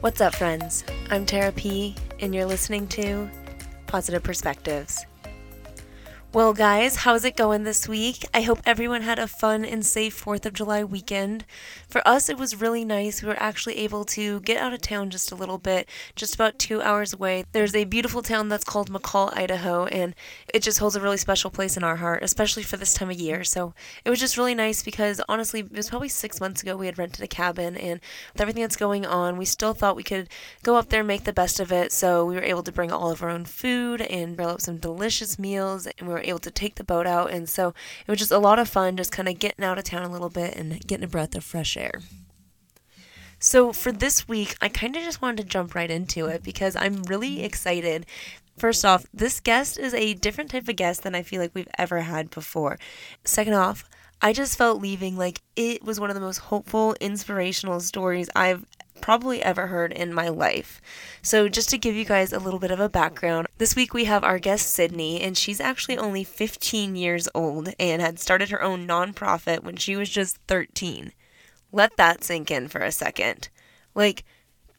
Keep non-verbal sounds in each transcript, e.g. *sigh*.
What's up, friends? I'm Tara P, and you're listening to Positive Perspectives. Well, guys, how's it going this week? I hope everyone had a fun and safe 4th of July weekend. For us, it was really nice. We were actually able to get out of town just a little bit, just about two hours away. There's a beautiful town that's called McCall, Idaho, and it just holds a really special place in our heart, especially for this time of year. So it was just really nice because honestly, it was probably six months ago we had rented a cabin, and with everything that's going on, we still thought we could go up there and make the best of it. So we were able to bring all of our own food and grill up some delicious meals, and we were able to take the boat out. And so it was just a lot of fun, just kind of getting out of town a little bit and getting a breath of fresh air. So for this week, I kind of just wanted to jump right into it because I'm really excited. First off, this guest is a different type of guest than I feel like we've ever had before. Second off, I just felt leaving like it was one of the most hopeful, inspirational stories I've probably ever heard in my life. So, just to give you guys a little bit of a background, this week we have our guest Sydney, and she's actually only 15 years old and had started her own nonprofit when she was just 13. Let that sink in for a second. Like,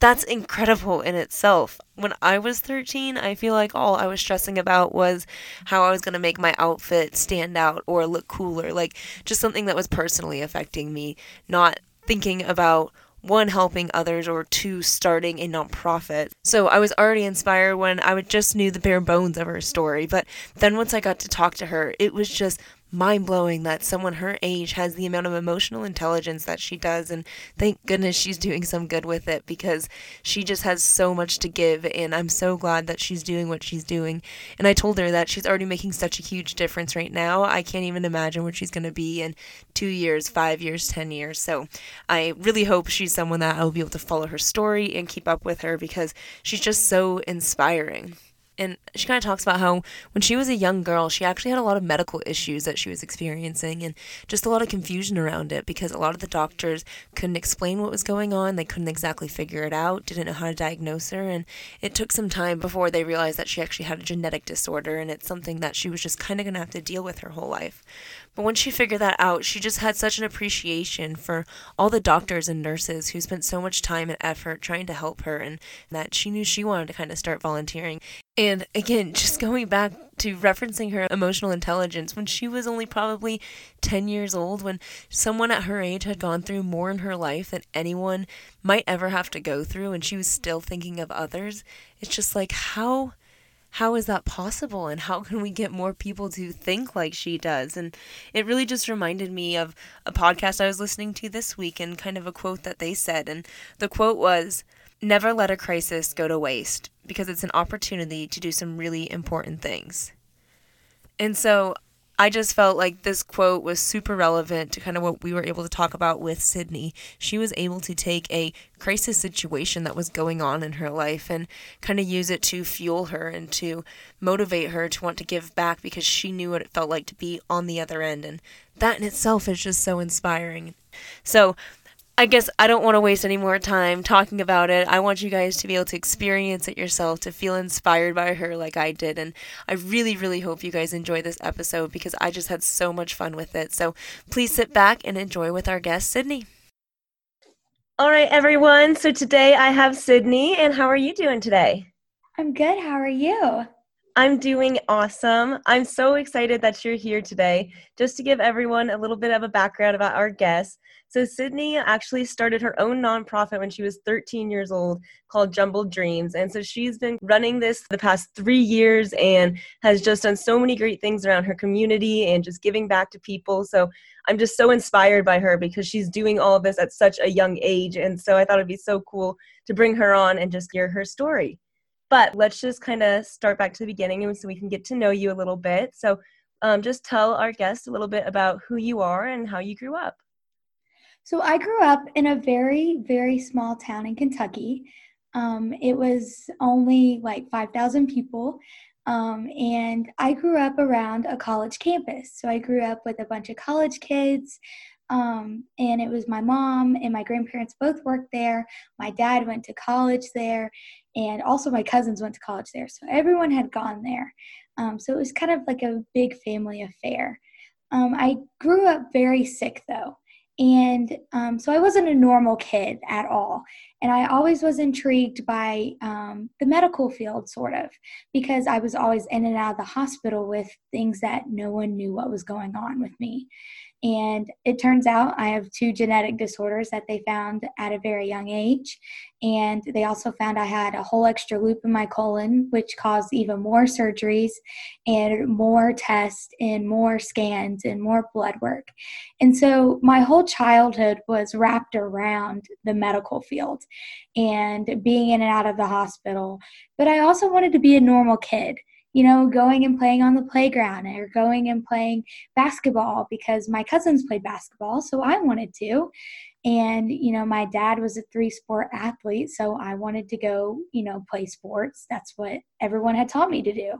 that's incredible in itself. When I was 13, I feel like all I was stressing about was how I was going to make my outfit stand out or look cooler. Like, just something that was personally affecting me, not thinking about one helping others or two starting a nonprofit. So I was already inspired when I just knew the bare bones of her story, but then once I got to talk to her, it was just mind blowing that someone her age has the amount of emotional intelligence that she does. And thank goodness she's doing some good with it because she just has so much to give. And I'm so glad that she's doing what she's doing. And I told her that she's already making such a huge difference right now. I can't even imagine where she's going to be in two years, five years, 10 years. So I really hope she's someone that I will be able to follow her story and keep up with her because she's just so inspiring and she kind of talks about how when she was a young girl, she actually had a lot of medical issues that she was experiencing and just a lot of confusion around it because a lot of the doctors couldn't explain what was going on. They couldn't exactly figure it out, didn't know how to diagnose her. And it took some time before they realized that she actually had a genetic disorder and it's something that she was just kind of going to have to deal with her whole life. But once she figured that out, she just had such an appreciation for all the doctors and nurses who spent so much time and effort trying to help her, and that she knew she wanted to kind of start volunteering. And again, just going back to referencing her emotional intelligence, when she was only probably 10 years old, when someone at her age had gone through more in her life than anyone might ever have to go through, and she was still thinking of others, it's just like, how how is that possible? And how *laughs* can we get more people to think like she does? And it really just reminded me of a podcast i was listening to this week and kind of a quote that they said. And the quote was never let a crisis go to waste because it's an opportunity to do some really important things. And so I just felt like this quote was super relevant to kind of what we were able to talk about with Sydney. She was able to take a crisis situation that was going on in her life and kind of use it to fuel her and to motivate her to want to give back because she knew what it felt like to be on the other end. And that in itself is just so inspiring. So, I guess I don't want to waste any more time talking about it. I want you guys to be able to experience it yourself, to feel inspired by her like I did. And I really, really hope you guys enjoy this episode because I just had so much fun with it. So please sit back and enjoy with our guest, Sydney. All right, everyone. So today I have Sydney. And how are you doing today? I'm good. How are you? I'm doing awesome. I'm so excited that you're here today. Just to give everyone a little bit of a background about our guest. So, Sydney actually started her own nonprofit when she was 13 years old called Jumbled Dreams. And so she's been running this the past three years and has just done so many great things around her community and just giving back to people. So, I'm just so inspired by her because she's doing all of this at such a young age. And so, I thought it'd be so cool to bring her on and just hear her story. But let's just kind of start back to the beginning so we can get to know you a little bit. So, um, just tell our guests a little bit about who you are and how you grew up. So I grew up in a very, very small town in Kentucky. Um, it was only like 5,000 people. Um, and I grew up around a college campus. So I grew up with a bunch of college kids. Um, and it was my mom and my grandparents both worked there. My dad went to college there, and also my cousins went to college there. So everyone had gone there. Um, so it was kind of like a big family affair. Um, I grew up very sick though. And um, so I wasn't a normal kid at all. And I always was intrigued by um, the medical field, sort of, because I was always in and out of the hospital with things that no one knew what was going on with me. And it turns out I have two genetic disorders that they found at a very young age. And they also found I had a whole extra loop in my colon, which caused even more surgeries and more tests and more scans and more blood work. And so my whole childhood was wrapped around the medical field and being in and out of the hospital. But I also wanted to be a normal kid you know, going and playing on the playground or going and playing basketball because my cousins played basketball, so I wanted to. And, you know, my dad was a three sport athlete, so I wanted to go, you know, play sports. That's what everyone had taught me to do.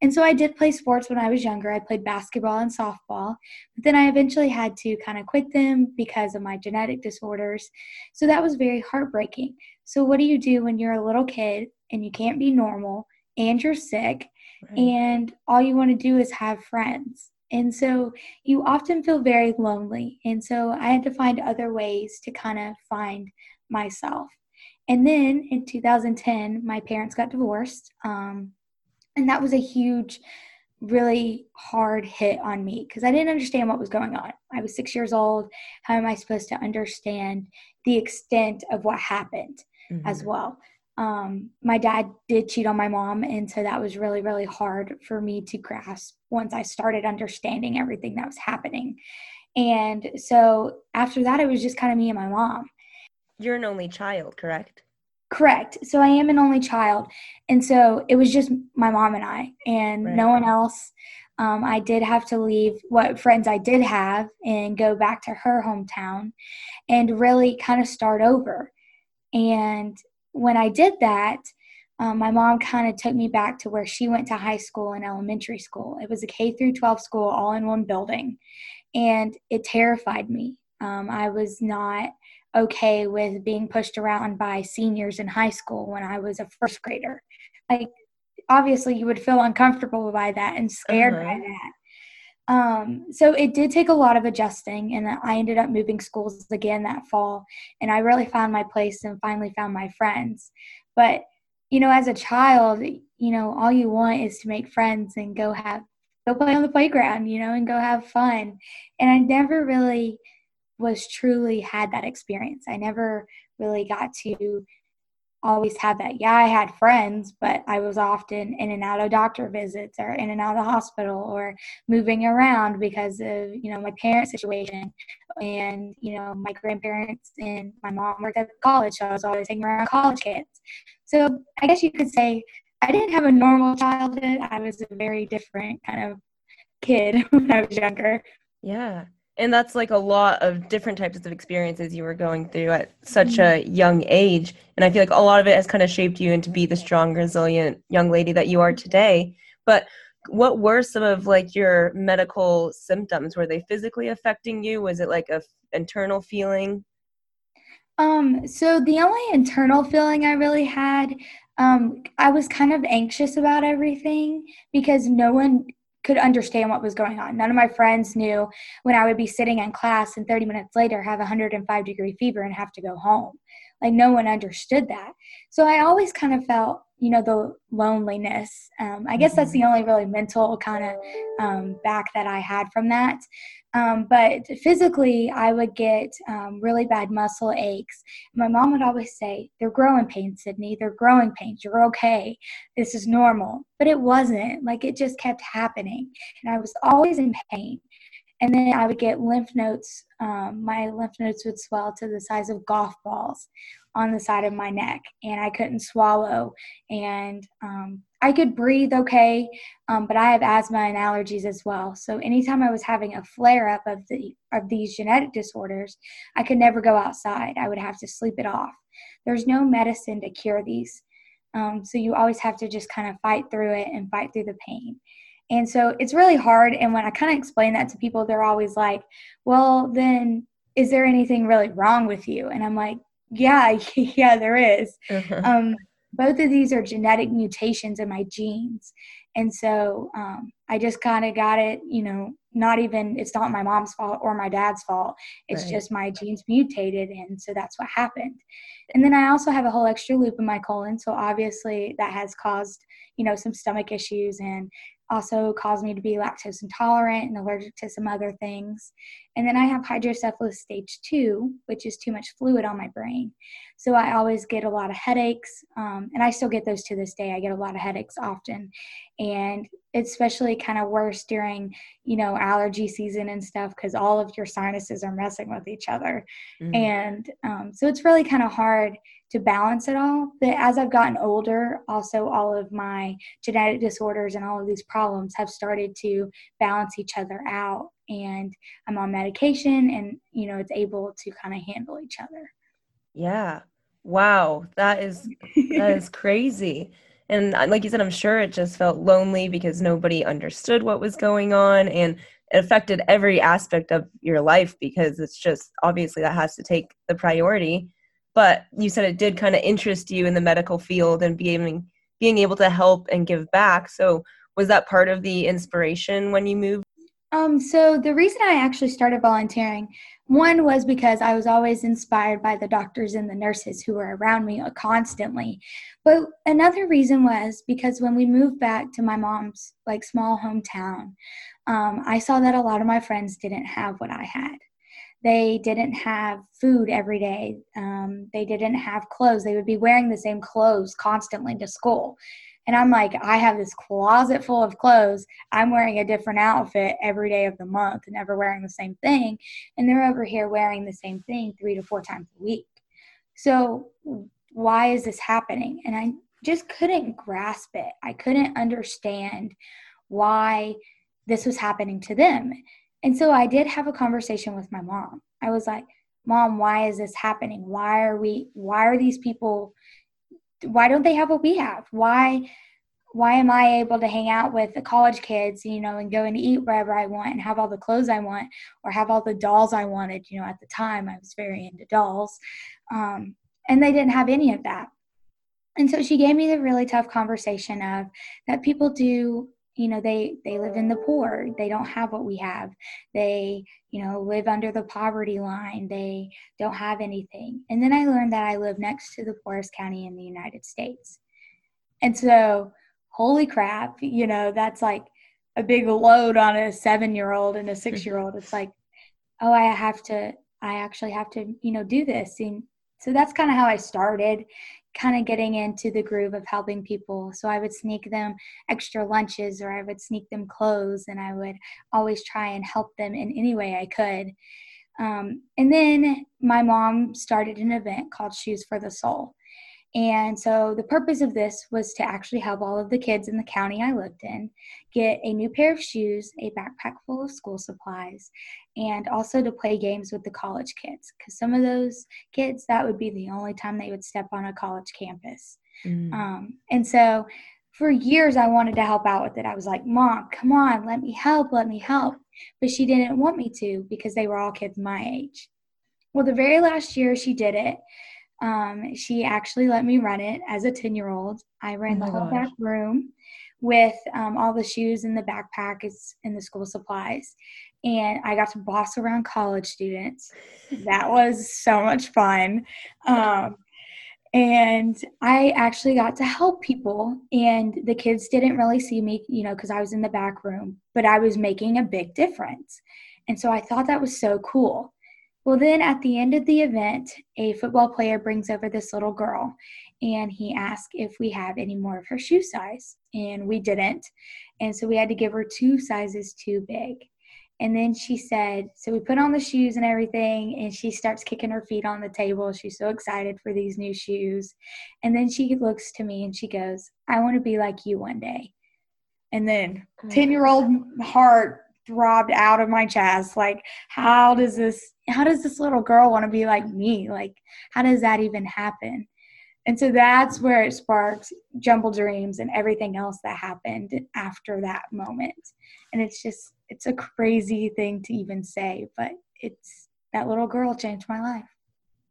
And so I did play sports when I was younger. I played basketball and softball, but then I eventually had to kind of quit them because of my genetic disorders. So that was very heartbreaking. So, what do you do when you're a little kid and you can't be normal and you're sick? Right. and all you want to do is have friends. And so you often feel very lonely. And so I had to find other ways to kind of find myself. And then in 2010, my parents got divorced. Um, and that was a huge, really hard hit on me because I didn't understand what was going on. I was six years old. How am I supposed to understand the extent of what happened mm-hmm. as well? Um, my dad did cheat on my mom and so that was really really hard for me to grasp once i started understanding everything that was happening. And so after that it was just kind of me and my mom. You're an only child correct? Correct. So i am an only child. And so it was just my mom and i and right. no one else. Um, i did have to leave what friends i did have and go back to her hometown and really kind of start over. And when I did that, um, my mom kind of took me back to where she went to high school and elementary school. It was a K through 12 school all in one building, and it terrified me. Um, I was not okay with being pushed around by seniors in high school when I was a first grader. Like, obviously, you would feel uncomfortable by that and scared uh-huh. by that. Um, so it did take a lot of adjusting, and I ended up moving schools again that fall, and I really found my place and finally found my friends. But you know, as a child, you know, all you want is to make friends and go have go play on the playground, you know, and go have fun. And I never really was truly had that experience. I never really got to always had that. Yeah, I had friends, but I was often in and out of doctor visits or in and out of the hospital or moving around because of, you know, my parents' situation and, you know, my grandparents and my mom worked at college, so I was always hanging around college kids. So I guess you could say I didn't have a normal childhood. I was a very different kind of kid *laughs* when I was younger. Yeah and that's like a lot of different types of experiences you were going through at such mm-hmm. a young age. And i feel like a lot of it has kind of shaped you into be the strong resilient young lady that you are today. But what were some of like your medical symptoms? Were they physically affecting you? Was it like a f- internal feeling? Um so the only internal feeling i really had um, I was kind of anxious about everything because no one could understand what was going on. None of my friends knew when I would be sitting in class and 30 minutes later have 105 degree fever and have to go home. Like no one understood that. So I always kind of felt, you know, the loneliness. Um, I guess that's the mm-hmm. only really mental kind of um, back that I had from that. Um, but physically, I would get um, really bad muscle aches. My mom would always say, They're growing pains, Sydney. They're growing pains. You're okay. This is normal. But it wasn't. Like it just kept happening. And I was always in pain. And then I would get lymph nodes. Um, my lymph nodes would swell to the size of golf balls on the side of my neck, and I couldn't swallow. And um, I could breathe okay, um, but I have asthma and allergies as well. So anytime I was having a flare up of the of these genetic disorders, I could never go outside. I would have to sleep it off. There's no medicine to cure these, um, so you always have to just kind of fight through it and fight through the pain. And so it's really hard. And when I kind of explain that to people, they're always like, "Well, then is there anything really wrong with you?" And I'm like, "Yeah, *laughs* yeah, there is." Uh-huh. Um, both of these are genetic mutations in my genes. And so um, I just kind of got it, you know, not even, it's not my mom's fault or my dad's fault. It's right. just my genes mutated. And so that's what happened. And then I also have a whole extra loop in my colon. So obviously that has caused, you know, some stomach issues and also caused me to be lactose intolerant and allergic to some other things. And then I have hydrocephalus stage two, which is too much fluid on my brain. So I always get a lot of headaches, um, and I still get those to this day. I get a lot of headaches often, and especially kind of worse during, you know, allergy season and stuff because all of your sinuses are messing with each other. Mm-hmm. And um, so it's really kind of hard to balance it all. But as I've gotten older, also all of my genetic disorders and all of these problems have started to balance each other out. And I'm on medication and, you know, it's able to kind of handle each other. Yeah. Wow. That is, that is *laughs* crazy. And uh, like you said, I'm sure it just felt lonely because nobody understood what was going on and it affected every aspect of your life because it's just obviously that has to take the priority but you said it did kind of interest you in the medical field and being being able to help and give back. So was that part of the inspiration when you moved? Um, so the reason I actually started volunteering, one was because I was always inspired by the doctors and the nurses who were around me constantly. But another reason was because when we moved back to my mom's like small hometown, um, I saw that a lot of my friends didn't have what I had. They didn't have food every day. Um, they didn't have clothes. They would be wearing the same clothes constantly to school. And I'm like, I have this closet full of clothes. I'm wearing a different outfit every day of the month, never wearing the same thing. And they're over here wearing the same thing three to four times a week. So, why is this happening? And I just couldn't grasp it. I couldn't understand why this was happening to them. And so I did have a conversation with my mom. I was like, "Mom, why is this happening? Why are we why are these people why don't they have what we have? Why why am I able to hang out with the college kids, you know, and go and eat wherever I want and have all the clothes I want or have all the dolls I wanted? You know, at the time I was very into dolls. Um, and they didn't have any of that. And so she gave me the really tough conversation of that people do you know they they live in the poor. They don't have what we have. They you know live under the poverty line. They don't have anything. And then i learned that i live next to the poorest county in the united states. And so holy crap you know that's like a big load on a seven year old and a six year old it's like oh i have to i actually have to you know do this. And so that's kind of how i started kind of getting into the groove of helping people. So I would sneak them extra lunches or I would sneak them clothes and I would always try and help them in any way I could. Um, and then my mom started an event called Shoes for the Soul. And so the purpose of this was to actually help all of the kids in the county I lived in get a new pair of shoes, a backpack full of school supplies, and also to play games with the college kids. Because some of those kids, that would be the only time they would step on a college campus. Mm. Um, and so for years, I wanted to help out with it. I was like, Mom, come on, let me help, let me help. But she didn't want me to because they were all kids my age. Well, the very last year she did it, um, she actually let me run it as a 10 year old. I ran oh the whole gosh. back room with um, all the shoes and the backpack and the school supplies. And I got to boss around college students. That was so much fun. Um, and I actually got to help people, and the kids didn't really see me, you know, because I was in the back room, but I was making a big difference. And so I thought that was so cool. Well, then at the end of the event, a football player brings over this little girl and he asked if we have any more of her shoe size. And we didn't. And so we had to give her two sizes too big. And then she said, so we put on the shoes and everything, and she starts kicking her feet on the table. She's so excited for these new shoes. And then she looks to me and she goes, I want to be like you one day. And then 10 year old heart throbbed out of my chest like how does this how does this little girl want to be like me? Like how does that even happen? And so that's where it sparked jumble dreams and everything else that happened after that moment. And it's just it's a crazy thing to even say but it's that little girl changed my life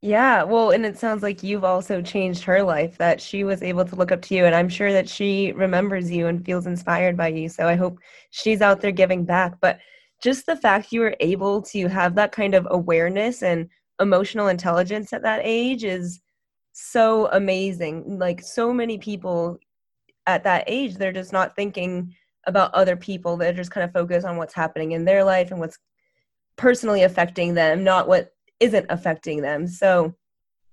Yeah, well, and it sounds like you've also changed her life, that she was able to look up to you, and I'm sure that she remembers you and feels inspired by you. So I hope she's out there giving back. But just the fact you were able to have that kind of awareness and emotional intelligence at that age is so amazing. Like so many people at that age, they're just not thinking about other people. They're just kind of focused on what's happening in their life and what's personally affecting them, not what isn't affecting them. So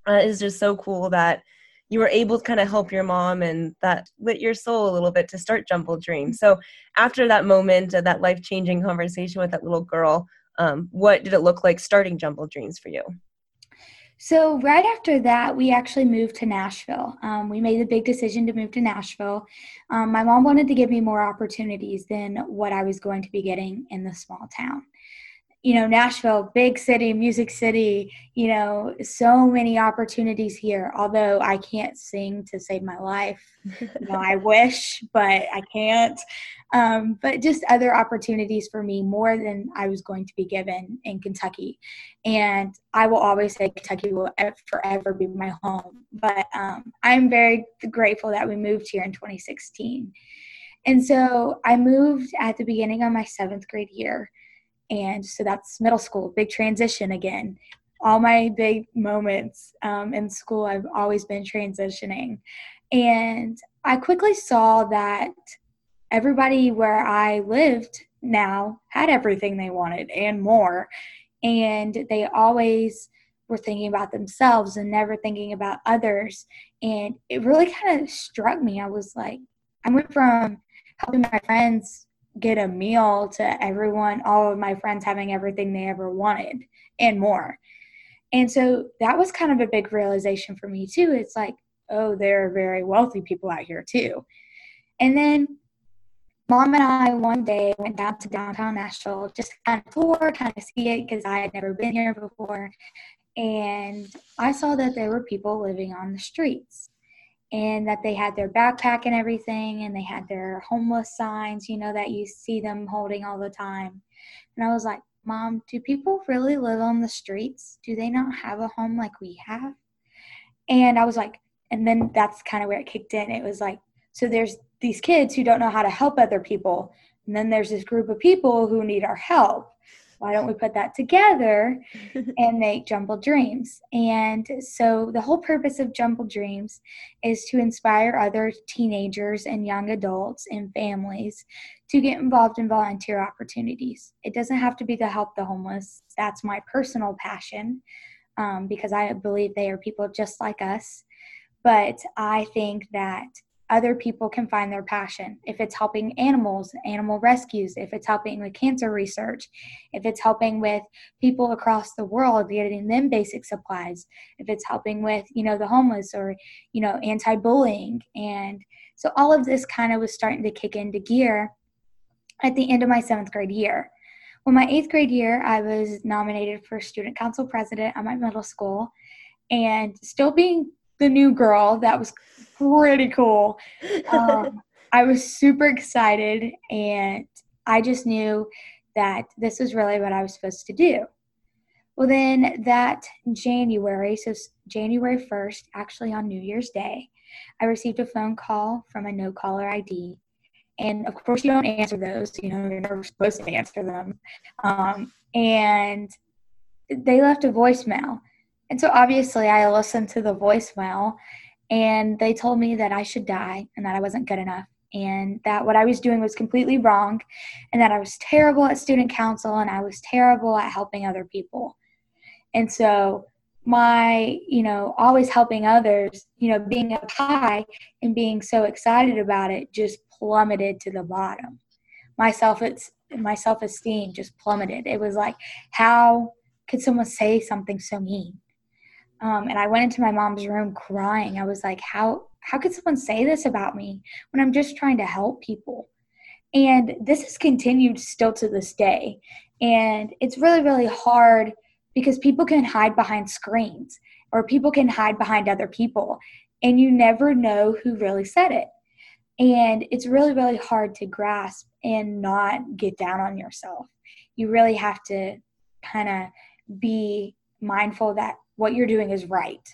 uh, it's just so cool that you were able to kind of help your mom and that lit your soul a little bit to start Jumbled Dreams. So after that moment, uh, that life changing conversation with that little girl, um, what did it look like starting Jumbled Dreams for you? So, right after that, we actually moved to Nashville. Um, we made the big decision to move to Nashville. Um, my mom wanted to give me more opportunities than what I was going to be getting in the small town you know, Nashville, big city, music city, you know, so many opportunities here. Although I can't sing to save my life, *laughs* you know, I wish, but I can't. Um, but just other opportunities for me more than I was going to be given in Kentucky. And I will always say Kentucky will forever be my home. But um, I'm very grateful that we moved here in 2016. And so I moved at the beginning of my seventh grade year. And so that's middle school, big transition again. All my big moments um, in school, I've always been transitioning. And I quickly saw that everybody where I lived now had everything they wanted and more. And they always were thinking about themselves and never thinking about others. And it really kind of struck me. I was like, I went from helping my friends get a meal to everyone, all of my friends having everything they ever wanted and more. And so that was kind of a big realization for me too. It's like, oh, there are very wealthy people out here too. And then mom and I one day went down to downtown Nashville just to kind of tour, kind of see it because I had never been here before. And I saw that there were people living on the streets and that they had their backpack and everything and they had their homeless signs you know that you see them holding all the time. And i was like mom do people really live on the streets? Do they not have a home like we have? And i was like and then that's kind of where it kicked in. It was like so there's these kids who don't know how to help other people. And then there's this group of people who need our help why don't we put that together *laughs* and make Jumbled Dreams? And so the whole purpose of Jumbled Dreams is to inspire other teenagers and young adults and families to get involved in volunteer opportunities. It doesn't have to be to help the homeless. That's my personal passion um, because I believe they are people just like us. But I think that other people can find their passion. If it's helping animals, animal rescues, if it's helping with cancer research, if it's helping with people across the world getting them basic supplies, if it's helping with, you know, the homeless or, you know, anti-bullying. And so all of this kind of was starting to kick into gear at the end of my seventh grade year. Well, my eighth grade year, I was nominated for student council president at my middle school and still being the new girl. That was pretty cool. Um, *laughs* I was super excited, and I just knew that this was really what I was supposed to do. Well, then that January, so January 1st, actually on New Year's Day, I received a phone call from a no caller ID. And of course, you don't answer those, you know, you're never supposed to answer them. Um, and they left a voicemail. And so obviously, I listened to the voicemail and they told me that I should die and that I wasn't good enough and that what I was doing was completely wrong and that I was terrible at student council and I was terrible at helping other people. And so my, you know, always helping others, you know, being up high and being so excited about it just plummeted to the bottom. Myself it's my self-esteem just plummeted. It was like how could someone say something so mean? Um, and I went into my mom's room crying. I was like, how how could someone say this about me when I'm just trying to help people? And this has continued still to this day. And it's really, really hard because people can hide behind screens or people can hide behind other people and you never know who really said it. And it's really, really hard to grasp and not get down on yourself. You really have to kind of be mindful that what you're doing is right.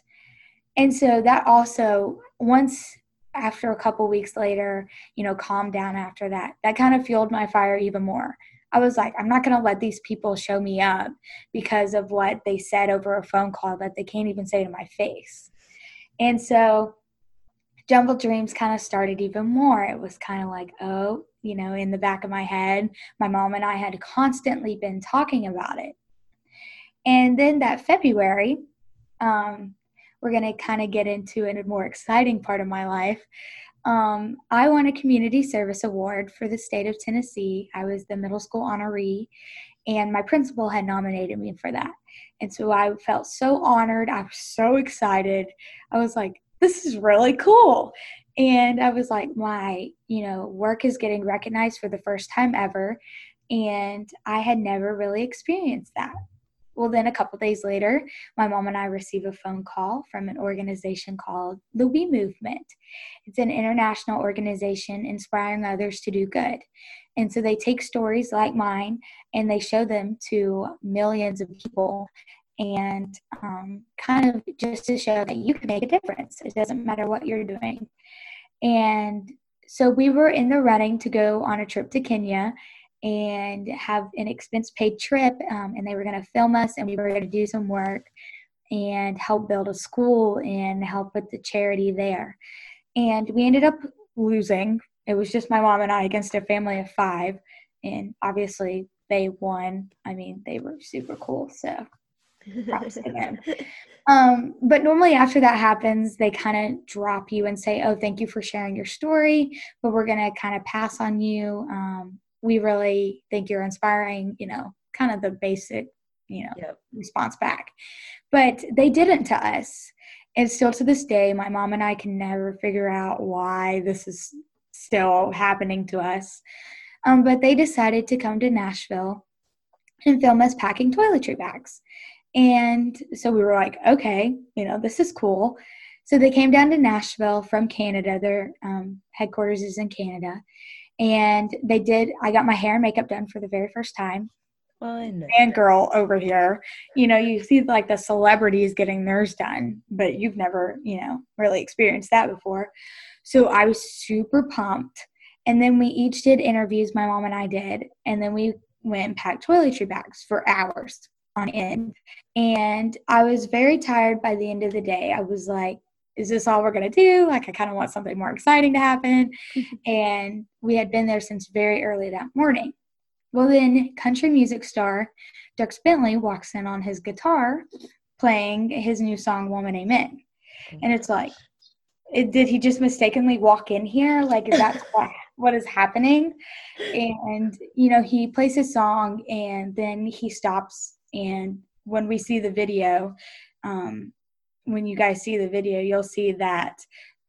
And so that also, once after a couple weeks later, you know, calmed down after that, that kind of fueled my fire even more. I was like, I'm not going to let these people show me up because of what they said over a phone call that they can't even say to my face. And so Jumbled Dreams kind of started even more. It was kind of like, oh, you know, in the back of my head, my mom and I had constantly been talking about it. And then that February, um, we're going to kind of get into a more exciting part of my life. Um, I won a community service award for the state of Tennessee. I was the middle school honoree, and my principal had nominated me for that. And so I felt so honored. I was so excited. I was like, this is really cool. And I was like, my, you know, work is getting recognized for the first time ever. And I had never really experienced that. Well, then a couple days later, my mom and I receive a phone call from an organization called the We Movement. It's an international organization inspiring others to do good. And so they take stories like mine and they show them to millions of people and um, kind of just to show that you can make a difference. It doesn't matter what you're doing. And so we were in the running to go on a trip to Kenya and have an expense paid trip um, and they were going to film us and we were going to do some work and help build a school and help with the charity there. And we ended up losing. It was just my mom and i against a family of five and obviously they won. I mean they were super cool so props to *laughs* them. Um, but normally after that happens they kind of drop you and say oh thank you for sharing your story but we're going to kind of pass on you um, we really think you're inspiring, you know, kind of the basic, you know, yep. response back. But they didn't to us. And still to this day, my mom and I can never figure out why this is still happening to us. Um, but they decided to come to Nashville and film us packing toiletry bags. And so we were like, okay, you know, this is cool. So they came down to Nashville from Canada. Their um, headquarters is in Canada and they did i got my hair and makeup done for the very first time. Fun. and girl over here you know you see like the celebrities getting theirs done but you've never you know really experienced that before. So i was super pumped. And then we each did interviews my mom and i did. And then we went and packed toiletry bags for hours on end. And i was very tired by the end of the day. I was like is this all we're going to do? Like, I kind of want something more exciting to happen. and we had been there since very early that morning. Well, then, country music star Dierks Bentley walks in on his guitar playing his new song, Woman Amen. And it's like, it, did he just mistakenly walk in here? Like, is that *laughs* what, what is happening? And, you know, he plays his song and then he stops. And when we see the video, um, when you guys see the video, you'll see that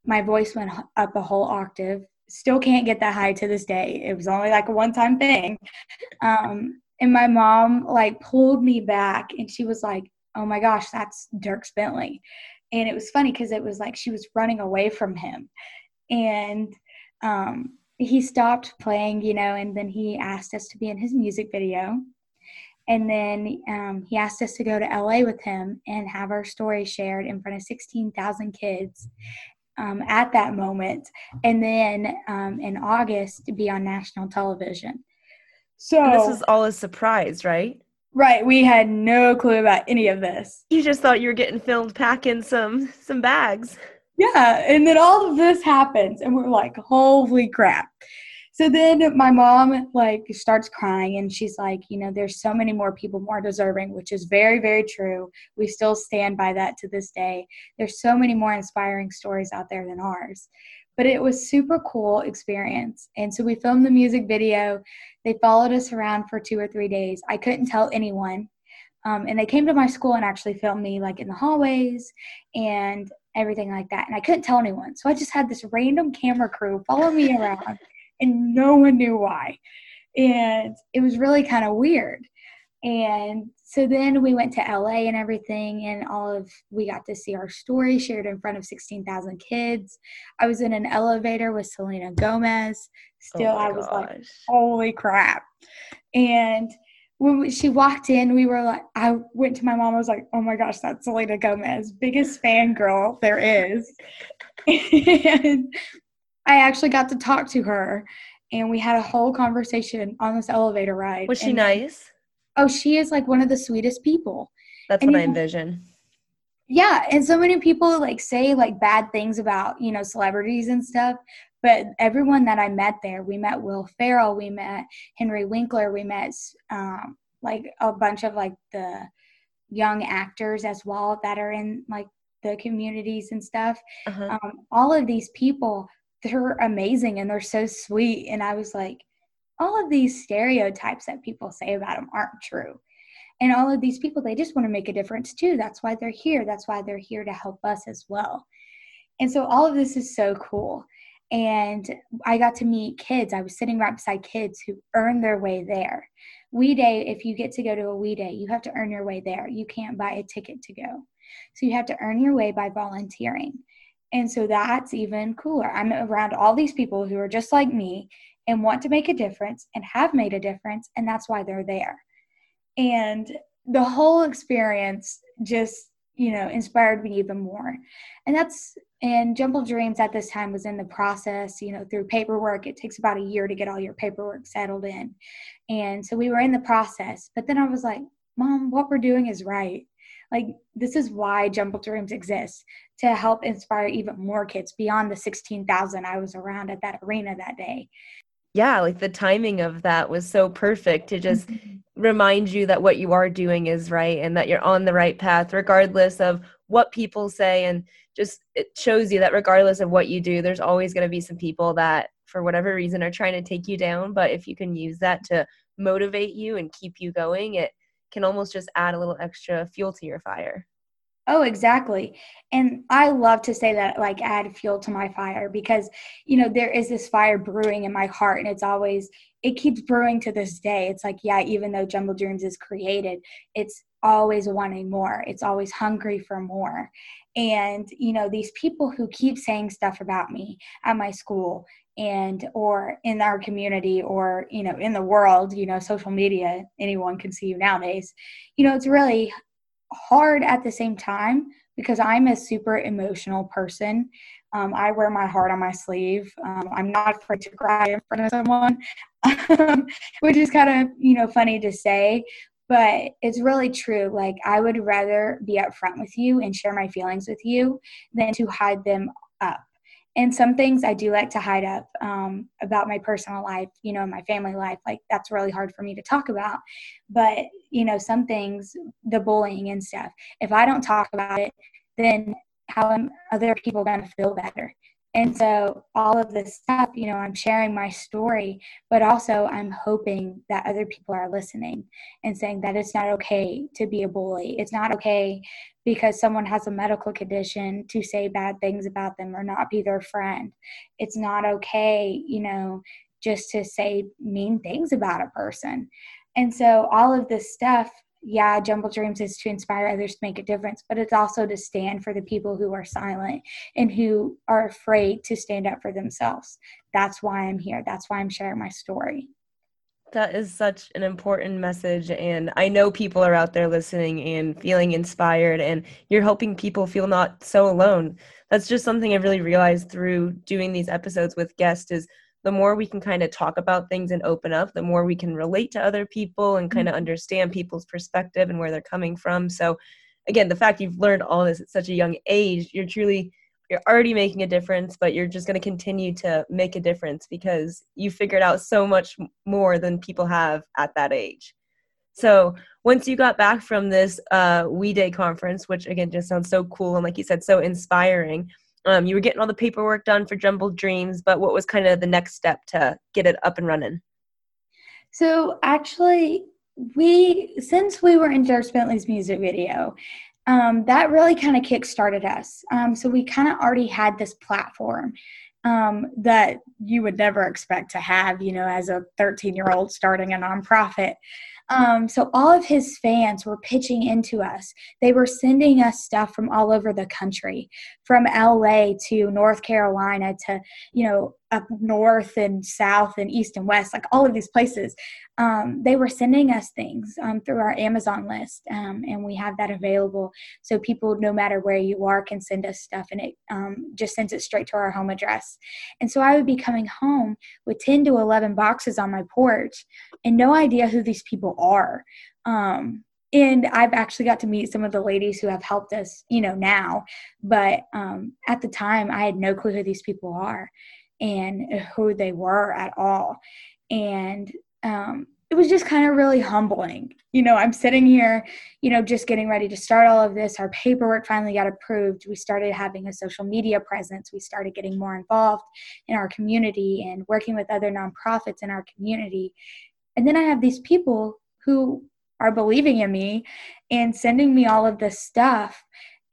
my voice went up a whole octave. Still can't get that high to this day. It was only like a one time thing. Um, and my mom like pulled me back and she was like, oh my gosh, that's Dierks Bentley. And it was funny because it was like she was running away from him. And um, he stopped playing, you know, and then he asked us to be in his music video. And then um, he asked us to go to LA with him and have our story shared in front of 16,000 kids um, at that moment. And then um, in August, to be on national television. So and this is all a surprise, right? Right. We had no clue about any of this. You just thought you were getting filmed packing some some bags. Yeah. And then all of this happens and we're like, holy crap. So then my mom like starts crying and she's like, you know, there's so many more people more deserving, which is very, very true. We still stand by that to this day. There's so many more inspiring stories out there than ours. But it was super cool experience. And so we filmed the music video. They followed us around for two or three days. I couldn't tell anyone. Um, and they came to my school and actually filmed me like in the hallways and everything like that. And I couldn't tell anyone. So I just had this random camera crew follow me around and no one knew why. And it was really kind of weird. And so then we went to LA and everything, and all of we got to see our story shared in front of 16,000 kids. I was in an elevator with Selena Gomez. Still, oh I was gosh. like, holy crap. And when she walked in, we were like, I went to my mom. I was like, "Oh my gosh, that's Selena Gomez, biggest fangirl there is." *laughs* and I actually got to talk to her, and we had a whole conversation on this elevator ride. Was she and, nice? Oh, she is like one of the sweetest people. That's And what I envision. Yeah, and so many people like say like bad things about, you know, celebrities and stuff, but everyone that I met there, we met Will Ferrell, we met Henry Winkler, we met um like a bunch of like the young actors as well that are in like the communities and stuff. Uh-huh. Um all of these people, they're amazing and they're so sweet. And I was like all of these stereotypes that people say about them aren't true. And all of these people they just want to make a difference too. That's why they're here. That's why they're here to help us as well. And so all of this is so cool. And i got to meet kids. I was sitting right beside kids who earned their way there. We day if you get to go to a we day you have to earn your way there. You can't buy a ticket to go. So you have to earn your way by volunteering and so that's even cooler. I'm around all these people who are just like me and want to make a difference and have made a difference and that's why they're there. And the whole experience just you know inspired me even more. And that's and jumble dreams at this time was in the process you know through paperwork. It takes about a year to get all your paperwork settled in. And so we were in the process but then i was like mom what we're doing is right like this is why jumble dreams exists to help inspire even more kids beyond the 16000 i was around at that arena that day. Yeah, like the timing of that was so perfect to just mm-hmm. remind you that what you are doing is right and that you're on the right path regardless of what people say. And just it shows you that regardless of what you do there's always going to be some people that for whatever reason are trying to take you down. But if you can use that to motivate you and keep you going it can almost just add a little extra fuel to your fire Oh, exactly. And I love to say that, like, add fuel to my fire because, you know, there is this fire brewing in my heart, and it's always, it keeps brewing to this day. It's like, yeah, even though Jumble Dreams is created, it's always wanting more, it's always hungry for more. And, you know, these people who keep saying stuff about me at my school and or in our community or you know in the world you know social media anyone can see you nowadays you know it's really hard at the same time because I'm a super emotional person. Um, I wear my heart on my sleeve. Um, I'm not afraid to cry in front of someone, *laughs* which is kind of you know funny to say, but it's really true. Like I would rather be upfront with you and share my feelings with you than to hide them up. And some things I do like to hide up um, about my personal life, you know, my family life. Like that's really hard for me to talk about. But you know, some things, the bullying and stuff. If I don't talk about it, then how am other people going to feel better? And so, all of this stuff, you know, I'm sharing my story, but also I'm hoping that other people are listening and saying that it's not okay to be a bully. It's not okay because someone has a medical condition to say bad things about them or not be their friend. It's not okay, you know, just to say mean things about a person. And so, all of this stuff yeah, Jumble Dreams is to inspire others to make a difference, but it's also to stand for the people who are silent and who are afraid to stand up for themselves. That's why I'm here. That's why I'm sharing my story. That is such an important message. And I know people are out there listening and feeling inspired, and you're helping people feel not so alone. That's just something I've really realized through doing these episodes with guests is the more we can kind of talk about things and open up, the more we can relate to other people and kind of understand people's perspective and where they're coming from. So again, the fact you've learned all this at such a young age, you're truly you're already making a difference, but you're just going to continue to make a difference because you figured out so much more than people have at that age. So once you got back from this uh, We Day conference, which again just sounds so cool and like you said, so inspiring, um, you were getting all the paperwork done for Jumbled Dreams, but what was kind of the next step to get it up and running? So actually, we since we were in Dierks Bentley's music video, um, that really kind of kick-started us. Um, so we kind of already had this platform um, that you would never expect to have, you know, as a 13-year-old starting a nonprofit. Um, so all of his fans were pitching into us. They were sending us stuff from all over the country from LA to North Carolina to, you know, up north and south and east and west, like all of these places. Um, they were sending us things um, through our Amazon list, um, and we have that available. So people, no matter where you are, can send us stuff, and it um, just sends it straight to our home address. And so I would be coming home with 10 to 11 boxes on my porch and no idea who these people are. Um, and I've actually got to meet some of the ladies who have helped us, you know, now. But um, at the time, I had no clue who these people are and who they were at all. And um, it was just kind of really humbling. You know, I'm sitting here, you know, just getting ready to start all of this. Our paperwork finally got approved. We started having a social media presence. We started getting more involved in our community and working with other nonprofits in our community. And then I have these people who are believing in me and sending me all of this stuff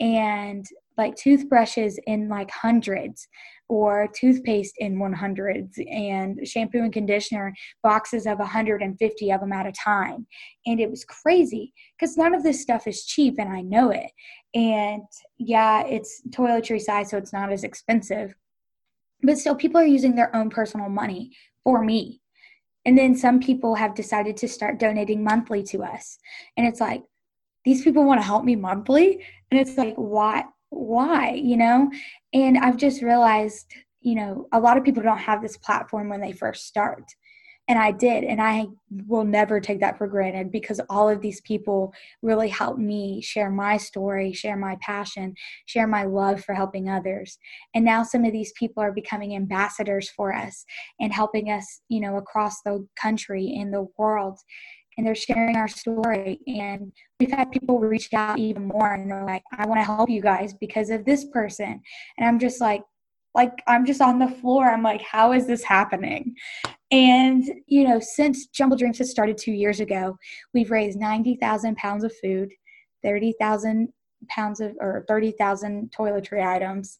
and like toothbrushes in like hundreds or toothpaste in 100s and shampoo and conditioner boxes of 150 of them at a time. And it was crazy because none of this stuff is cheap and i know it. And yeah it's toiletry size so it's not as expensive. But still people are using their own personal money for me and then some people have decided to start donating monthly to us. And it's like, these people want to help me monthly. And it's like, why? Why? You know? And I've just realized, you know, a lot of people don't have this platform when they first start and I did. And I will never take that for granted because all of these people really helped me share my story, share my passion, share my love for helping others. And now some of these people are becoming ambassadors for us and helping us, you know, across the country and the world. And they're sharing our story. And we've had people reach out even more and they're like, I want to help you guys because of this person. And I'm just like, like I'm just on the floor. I'm like, how is this happening? And, you know, since Jumbled Dreams has started two years ago, we've raised 90,000 pounds of food, 30,000 pounds of, or 30,000 toiletry items,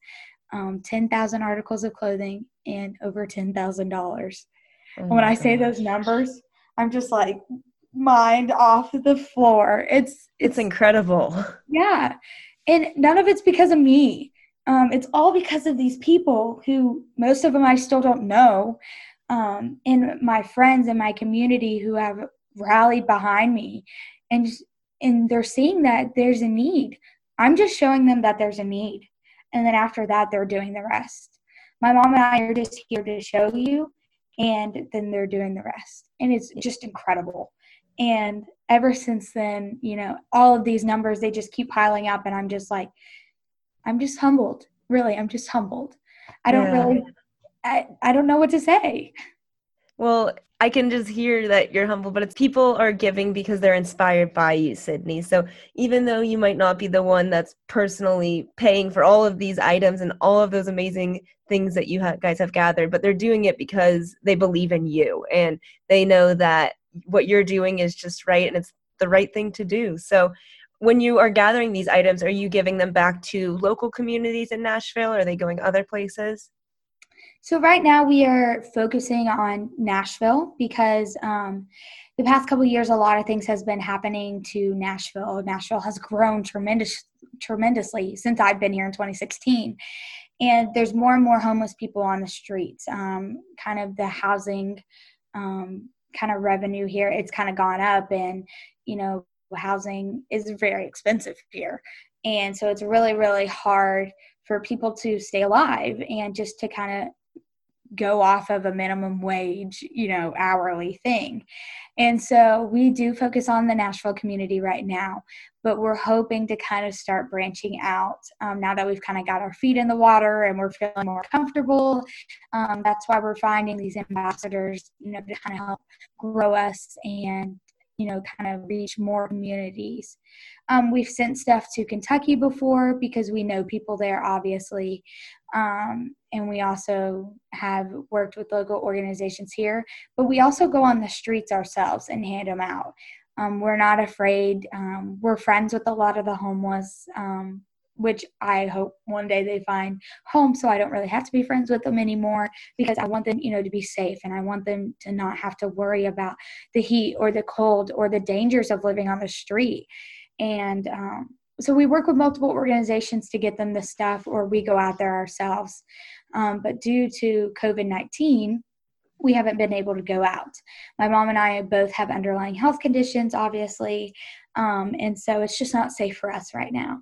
um, 10,000 articles of clothing, and over $10,000. Oh when I gosh. say those numbers, I'm just like, mind off the floor. It's, it's, it's incredible. Yeah. And none of it's because of me. Um, it's all because of these people who most of them I still don't know um, and my friends and my community who have rallied behind me and just, and they're seeing that there's a need. I'm just showing them that there's a need. And then after that they're doing the rest. My mom and i are just here to show you and then they're doing the rest. And it's just incredible. And ever since then you know all of these numbers they just keep piling up and i'm just like i'm just humbled. Really i'm just humbled. I don't yeah. really I, I don't know what to say. Well, I can just hear that you're humble, but it's people are giving because they're inspired by you, Sydney. So even though you might not be the one that's personally paying for all of these items and all of those amazing things that you ha- guys have gathered, but they're doing it because they believe in you and they know that what you're doing is just right and it's the right thing to do. So when you are gathering these items, are you giving them back to local communities in Nashville? Are they going other places? So right now we are focusing on Nashville because um, the past couple years a lot of things has been happening to Nashville. Nashville has grown tremendous tremendously since I've been here in 2016. And there's more and more homeless people on the streets. Um, kind of the housing um, kind of revenue here, it's kind of gone up, and you know, housing is very expensive here. And so it's really, really hard for people to stay alive and just to kind of go off of a minimum wage, you know, hourly thing. And so we do focus on the Nashville community right now, but we're hoping to kind of start branching out um, now that we've kind of got our feet in the water and we're feeling more comfortable. Um, that's why we're finding these ambassadors, you know, to kind of help grow us and you know, kind of reach more communities. Um, we've sent stuff to Kentucky before because we know people there, obviously. Um, and we also have worked with local organizations here, but we also go on the streets ourselves and hand them out. Um, we're not afraid. Um, we're friends with a lot of the homeless, um, which I hope one day they find home so I don't really have to be friends with them anymore because I want them, you know, to be safe and I want them to not have to worry about the heat or the cold or the dangers of living on the street. And um, so we work with multiple organizations to get them the stuff, or we go out there ourselves. Um, but due to COVID 19, we haven't been able to go out. My mom and I both have underlying health conditions, obviously, um, and so it's just not safe for us right now.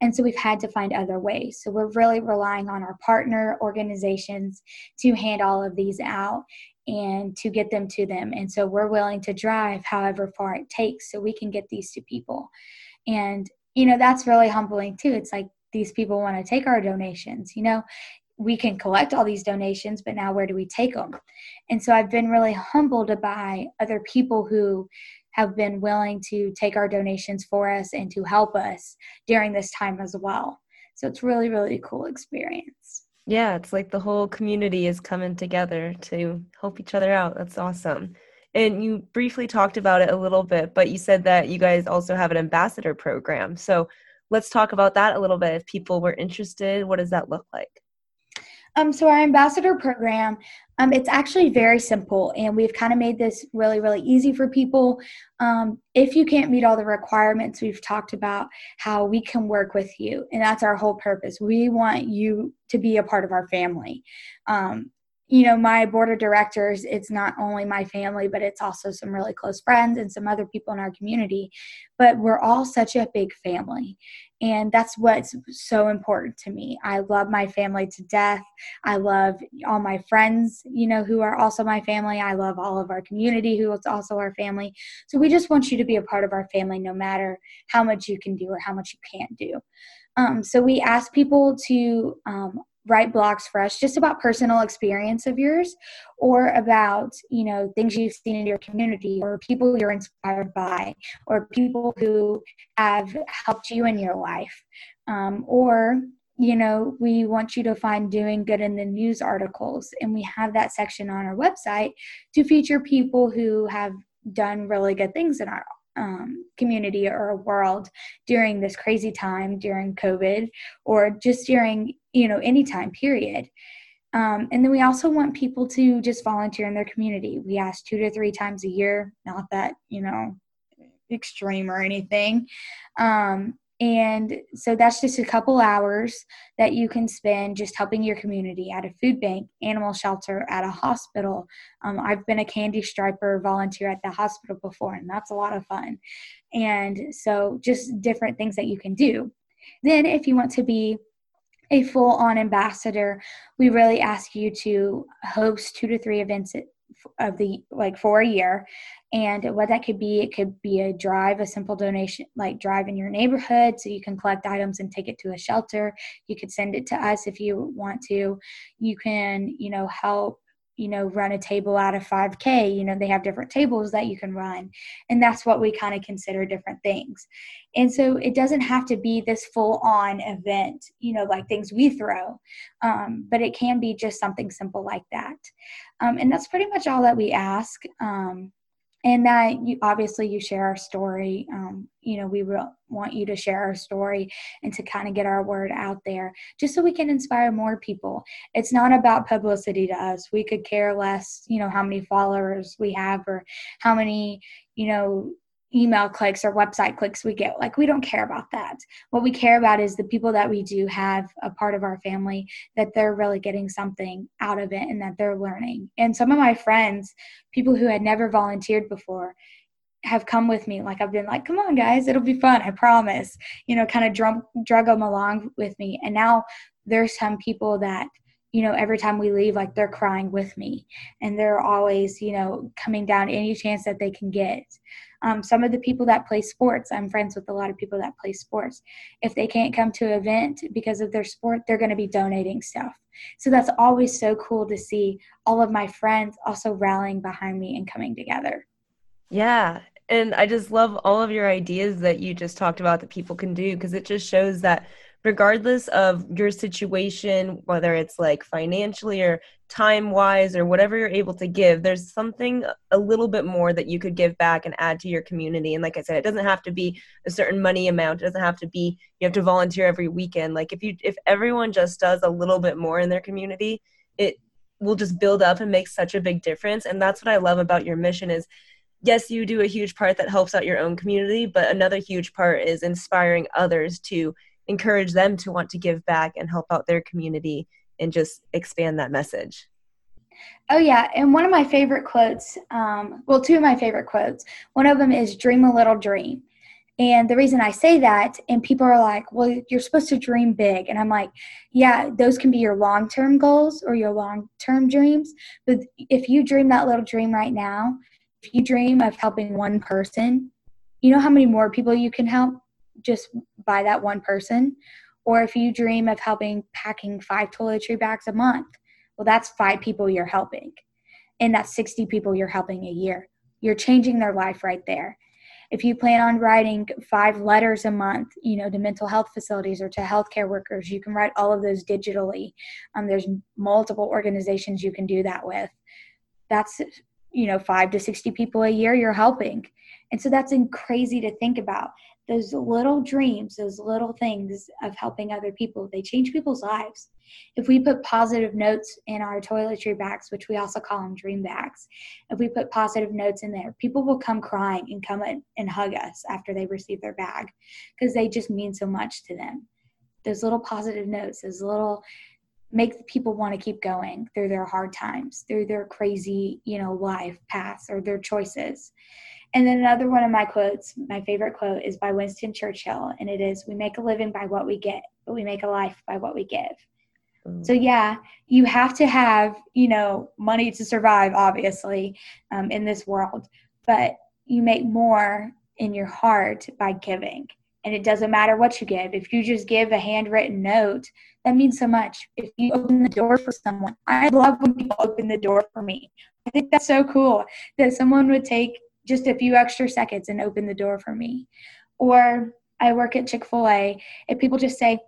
And so we've had to find other ways. So we're really relying on our partner organizations to hand all of these out and to get them to them. And so we're willing to drive however far it takes so we can get these to people. And, you know, that's really humbling too. It's like these people want to take our donations, you know, we can collect all these donations, but now where do we take them? And so I've been really humbled by other people who have been willing to take our donations for us and to help us during this time as well. So it's really, really cool experience. Yeah, it's like the whole community is coming together to help each other out. That's awesome. And you briefly talked about it a little bit, but you said that you guys also have an ambassador program. So let's talk about that a little bit. If people were interested, what does that look like? Um, so our ambassador program, um, it's actually very simple, and we've kind of made this really, really easy for people. Um, if you can't meet all the requirements, we've talked about how we can work with you, and that's our whole purpose. We want you to be a part of our family. Um, you know, my board of directors, it's not only my family, but it's also some really close friends and some other people in our community. But we're all such a big family. And that's what's so important to me. I love my family to death. I love all my friends, you know, who are also my family. I love all of our community who is also our family. So we just want you to be a part of our family no matter how much you can do or how much you can't do. Um, so we ask people to um, write blogs for us just about personal experience of yours or about you know things you've seen in your community or people you're inspired by or people who have helped you in your life. Um, or you know we want you to find doing good in the news articles and we have that section on our website to feature people who have done really good things in our um, community or a world during this crazy time during COVID or just during, you know, any time period. Um, and then we also want people to just volunteer in their community. We ask two to three times a year, not that, you know, extreme or anything. Um, and so that's just a couple hours that you can spend just helping your community at a food bank, animal shelter, at a hospital. Um, I've been a candy striper volunteer at the hospital before, and that's a lot of fun. And so just different things that you can do. Then, if you want to be a full on ambassador, we really ask you to host two to three events of the like for a year. And what that could be it could be a drive a simple donation like drive in your neighborhood so you can collect items and take it to a shelter. You could send it to us if you want to. You can you know help you know run a table out of 5k you know they have different tables that you can run. And that's what we kind of consider different things. And so it doesn't have to be this full on event you know like things we throw um, but it can be just something simple like that. Um, and that's pretty much all that we ask um, and that you obviously you share our story um, you know we will want you to share our story and to kind of get our word out there just so we can inspire more people. It's not about publicity to us. We could care less you know how many followers we have or how many you know email clicks or website clicks we get. Like, we don't care about that. What we care about is the people that we do have a part of our family that they're really getting something out of it and that they're learning. And some of my friends, people who had never volunteered before, have come with me. Like, I've been like, come on, guys, it'll be fun, I promise. You know, kind of drug, drug them along with me. And now there's some people that you know, every time we leave, like they're crying with me and they're always, you know, coming down any chance that they can get. Um, some of the people that play sports, I'm friends with a lot of people that play sports. If they can't come to an event because of their sport, they're going to be donating stuff. So that's always so cool to see all of my friends also rallying behind me and coming together. Yeah. And I just love all of your ideas that you just talked about that people can do because it just shows that regardless of your situation, whether it's like financially or time wise or whatever you're able to give, there's something a little bit more that you could give back and add to your community. And like I said, it doesn't have to be a certain money amount. It doesn't have to be you have to volunteer every weekend. Like if you if everyone just does a little bit more in their community, it will just build up and make such a big difference. And that's what I love about your mission is yes, you do a huge part that helps out your own community, but another huge part is inspiring others to encourage them to want to give back and help out their community and just expand that message. Oh, yeah. And one of my favorite quotes, um, well, two of my favorite quotes, one of them is Dream a Little Dream. And the reason I say that, and people are like, well, you're supposed to dream big. And I'm like, yeah, those can be your long term goals or your long term dreams. But if you dream that little dream right now, if you dream of helping one person, you know how many more people you can help just by that one person? Or if you dream of helping packing five toiletry bags a month, well, that's five people you're helping. And that's 60 people you're helping a year. You're changing their life right there. If you plan on writing five letters a month, you know, to mental health facilities or to healthcare workers, you can write all of those digitally. Um, there's multiple organizations you can do that with. That's you know five to 60 people a year you're helping and so that's crazy to think about those little dreams those little things of helping other people they change people's lives if we put positive notes in our toiletry bags which we also call them dream bags if we put positive notes in there people will come crying and come and hug us after they receive their bag because they just mean so much to them those little positive notes those little make people want to keep going through their hard times, through their crazy, you know, life paths or their choices. And then another one of my quotes, my favorite quote is by Winston Churchill, and it is We make a living by what we get, but we make a life by what we give. Mm. So, yeah, you have to have, you know, money to survive, obviously, um, in this world, but you make more in your heart by giving. And it doesn't matter what you give. If you just give a handwritten note, that means so much. If you open the door for someone, I love when people open the door for me. I think that's so cool that someone would take just a few extra seconds and open the door for me. Or I work at Chick fil A, if people just say,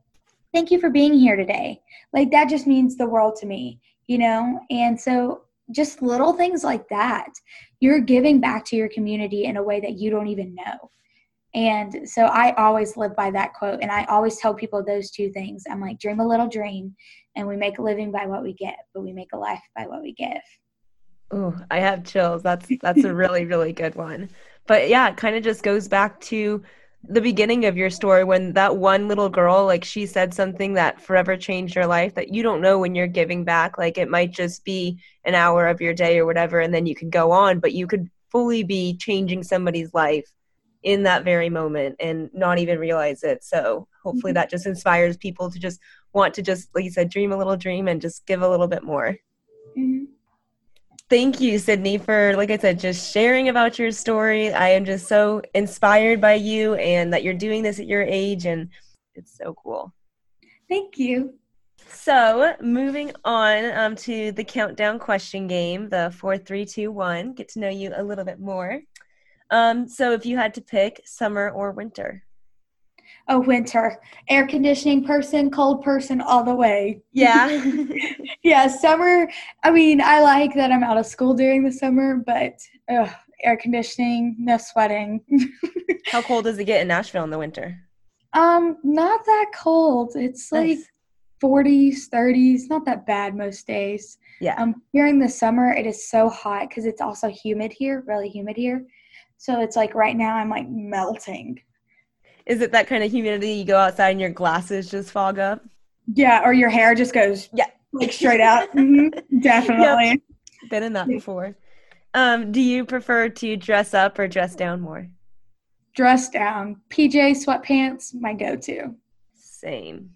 Thank you for being here today, like that just means the world to me, you know? And so just little things like that, you're giving back to your community in a way that you don't even know. And so I always live by that quote. And I always tell people those two things. I'm like, dream a little dream, and we make a living by what we get, but we make a life by what we give. Oh, I have chills. That's that's a really, really good one. But yeah, it kind of just goes back to the beginning of your story when that one little girl, like she said something that forever changed your life that you don't know when you're giving back. Like it might just be an hour of your day or whatever, and then you can go on, but you could fully be changing somebody's life in that very moment and not even realize it. So hopefully mm-hmm. that just inspires people to just want to just, like you said, dream a little dream and just give a little bit more. Mm-hmm. Thank you, Sydney, for, like I said, just sharing about your story. I am just so inspired by you and that you're doing this at your age, and it's so cool. Thank you. So, moving on um, to the countdown question game, the four, three, two, one. Get to know you a little bit more. Um, so if you had to pick summer or winter. Oh, winter. Air conditioning person, cold person, all the way. Yeah. *laughs* yeah, summer. I mean, I like that I'm out of school during the summer, but ugh, air conditioning, no sweating. *laughs* How cold does it get in Nashville in the winter? Um, not that cold. It's like nice. 40s, 30s, not that bad most days. Yeah. Um, during the summer, it is so hot because it's also humid here, really humid here. So it's like right now I'm like melting. Is it that kind of humidity you go outside and your glasses just fog up? Yeah, or your hair just goes yeah like straight out. mm-hmm, *laughs* definitely. Yep. Been in that before. Um, do you prefer to dress up or dress down more? Dress down. PJ sweatpants, my go-to. Same.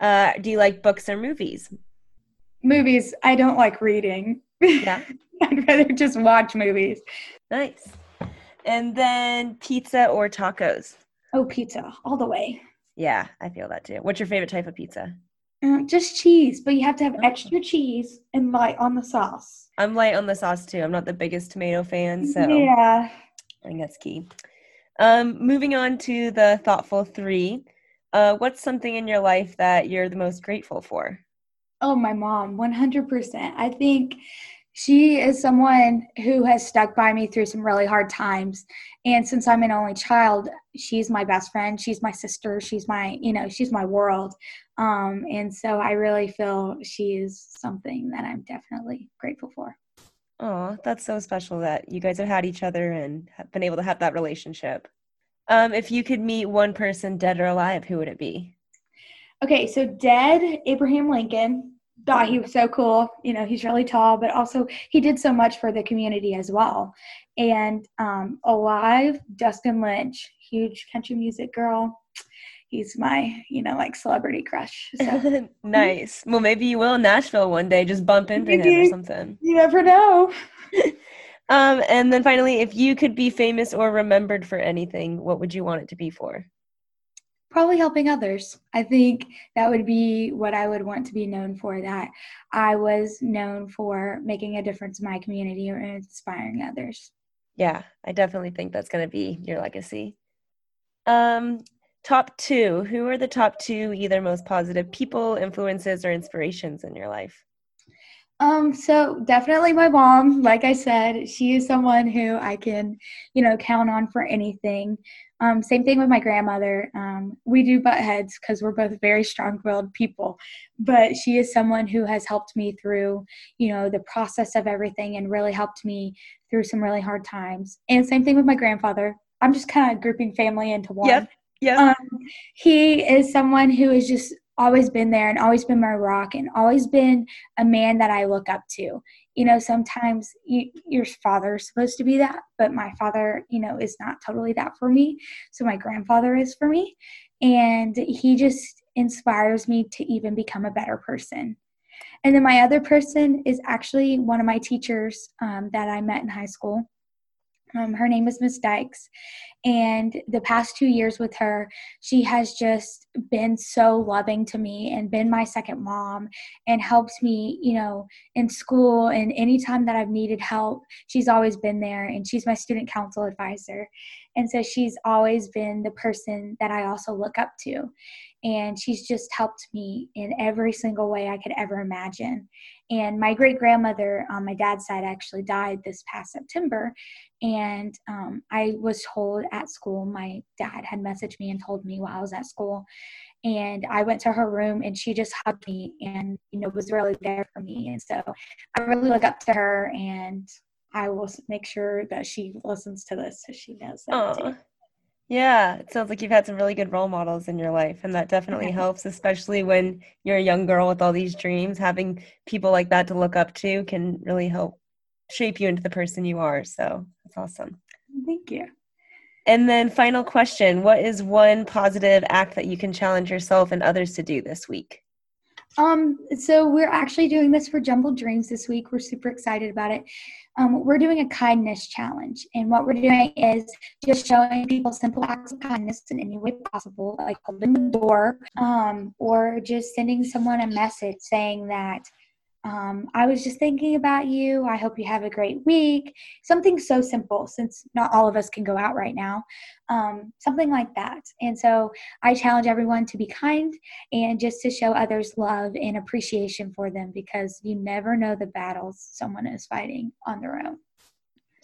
Uh, do you like books or movies? Movies. I don't like reading. Yeah. *laughs* I'd rather just watch movies. Nice. And then pizza or tacos? Oh, pizza, all the way. Yeah, I feel that too. What's your favorite type of pizza? Uh, just cheese, but you have to have oh. extra cheese and light on the sauce. I'm light on the sauce too. I'm not the biggest tomato fan, so yeah, I think that's key. Um, moving on to the thoughtful three. Uh, what's something in your life that you're the most grateful for? Oh, my mom, 100%. I think she is someone who has stuck by me through some really hard times and since i'm an only child she's my best friend she's my sister she's my you know she's my world um, and so i really feel she is something that i'm definitely grateful for Oh, that's so special that you guys have had each other and have been able to have that relationship. Um, if you could meet one person, dead or alive, who would it be? Okay, so dead Abraham Lincoln. Thought he was so cool. You know, he's really tall, but also he did so much for the community as well. And um, alive, Dustin Lynch, huge country music girl. He's my, you know, like celebrity crush. So. *laughs* nice. Well, maybe you will in Nashville one day. Just bump into maybe. him or something. You never know. *laughs* um, and then finally, if you could be famous or remembered for anything, what would you want it to be for? Probably helping others. I think that would be what I would want to be known for that I was known for making a difference in my community or inspiring others. Yeah, I definitely think that's going to be your legacy. Um top 2, who are the top 2 either most positive people, influences or inspirations in your life? Um, so definitely my mom. Like I said, she is someone who I can, you know, count on for anything. Um, same thing with my grandmother. Um, we do butt heads because we're both very strong-willed people, but she is someone who has helped me through, you know, the process of everything and really helped me through some really hard times. And same thing with my grandfather. I'm just kind of grouping family into one. Yep. Yeah. Um, he is someone who has just always been there and always been my rock and always been a man that I look up to. You know, sometimes you, your father is supposed to be that, but my father, you know, is not totally that for me. So my grandfather is for me. And he just inspires me to even become a better person. And then my other person is actually one of my teachers um, that I met in high school. Um, her name is Miss Dykes. And the past two years with her, she has just been so loving to me and been my second mom and helps me, you know, in school and anytime that I've needed help, she's always been there. And she's my student council advisor. And so she's always been the person that I also look up to. And she's just helped me in every single way I could ever imagine. And my great grandmother on my dad's side actually died this past September. And um, I was told at school, my dad had messaged me and told me while I was at school. And I went to her room and she just hugged me and, you know, was really there for me. And so I really look up to her and I will make sure that she listens to this so she knows that. Too. Yeah, it sounds like you've had some really good role models in your life, and that definitely *laughs* helps, especially when you're a young girl with all these dreams. Having people like that to look up to can really help shape you into the person you are. So that's awesome. Thank you. And then, final question What is one positive act that you can challenge yourself and others to do this week? Um, so we're actually doing this for Jumbled Dreams this week. We're super excited about it. Um, we're doing a kindness challenge, and what we're doing is just showing people simple acts of kindness in any way possible, like holding the door, um, or just sending someone a message saying that um, I was just thinking about you. I hope you have a great week. Something so simple, since not all of us can go out right now. Um, something like that. And so I challenge everyone to be kind and just to show others love and appreciation for them because you never know the battles someone is fighting on their own.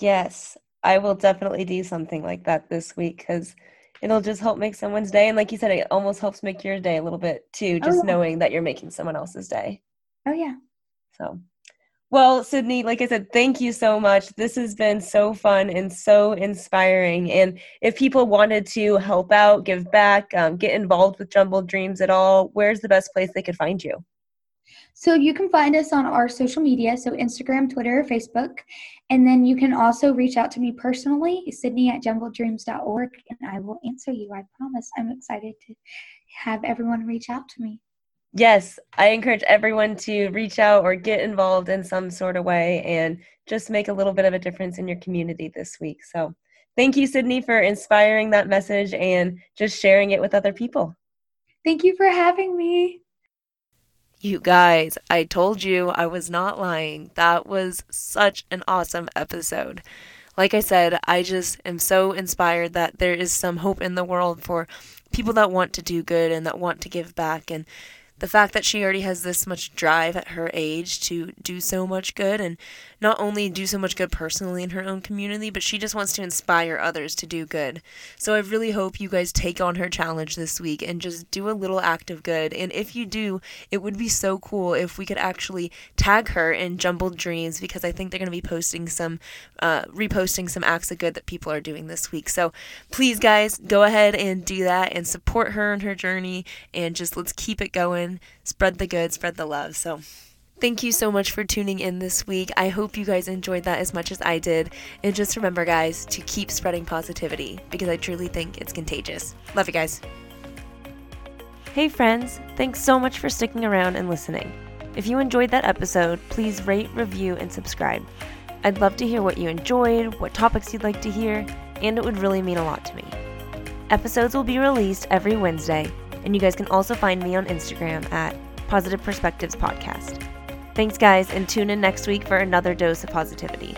Yes, I will definitely do something like that this week because it'll just help make someone's day. And like you said, it almost helps make your day a little bit too, just oh, yeah. knowing that you're making someone else's day. Oh, yeah. So, well, Sydney, like I said, thank you so much. This has been so fun and so inspiring. And if people wanted to help out, give back, um, get involved with Jumbled Dreams at all, where's the best place they could find you? So you can find us on our social media, so Instagram, Twitter, Facebook. And then you can also reach out to me personally, Sydney at jumbleddreams.org, and I will answer you. I promise. I'm excited to have everyone reach out to me yes, I encourage everyone to reach out or get involved in some sort of way and just make a little bit of a difference in your community this week. So, thank you, Sydney, for inspiring that message and just sharing it with other people. Thank you for having me. You guys, I told you I was not lying. That was such an awesome episode. Like I said, I just am so inspired that there is some hope in the world for people that want to do good and that want to give back. And the fact that she already has this much drive at her age to do so much good and not only do so much good personally in her own community, but she just wants to inspire others to do good. So I really hope you guys take on her challenge this week and just do a little act of good. And if you do, it would be so cool if we could actually tag her in Jumbled Dreams because I think they're going to be posting some, uh, reposting some acts of good that people are doing this week. So please, guys, go ahead and do that and support her in her journey and just let's keep it going. Spread the good, spread the love. So Thank you so much for tuning in this week. I hope you guys enjoyed that as much as I did. And just remember, guys, to keep spreading positivity because I truly think it's contagious. Love you guys. Hey, friends. Thanks so much for sticking around and listening. If you enjoyed that episode, please rate, review, and subscribe. I'd love to hear what you enjoyed, what topics you'd like to hear, and it would really mean a lot to me. Episodes will be released every Wednesday, and you guys can also find me on Instagram at Positive Perspectives Podcast. Thanks, guys, and tune in next week for another dose of positivity.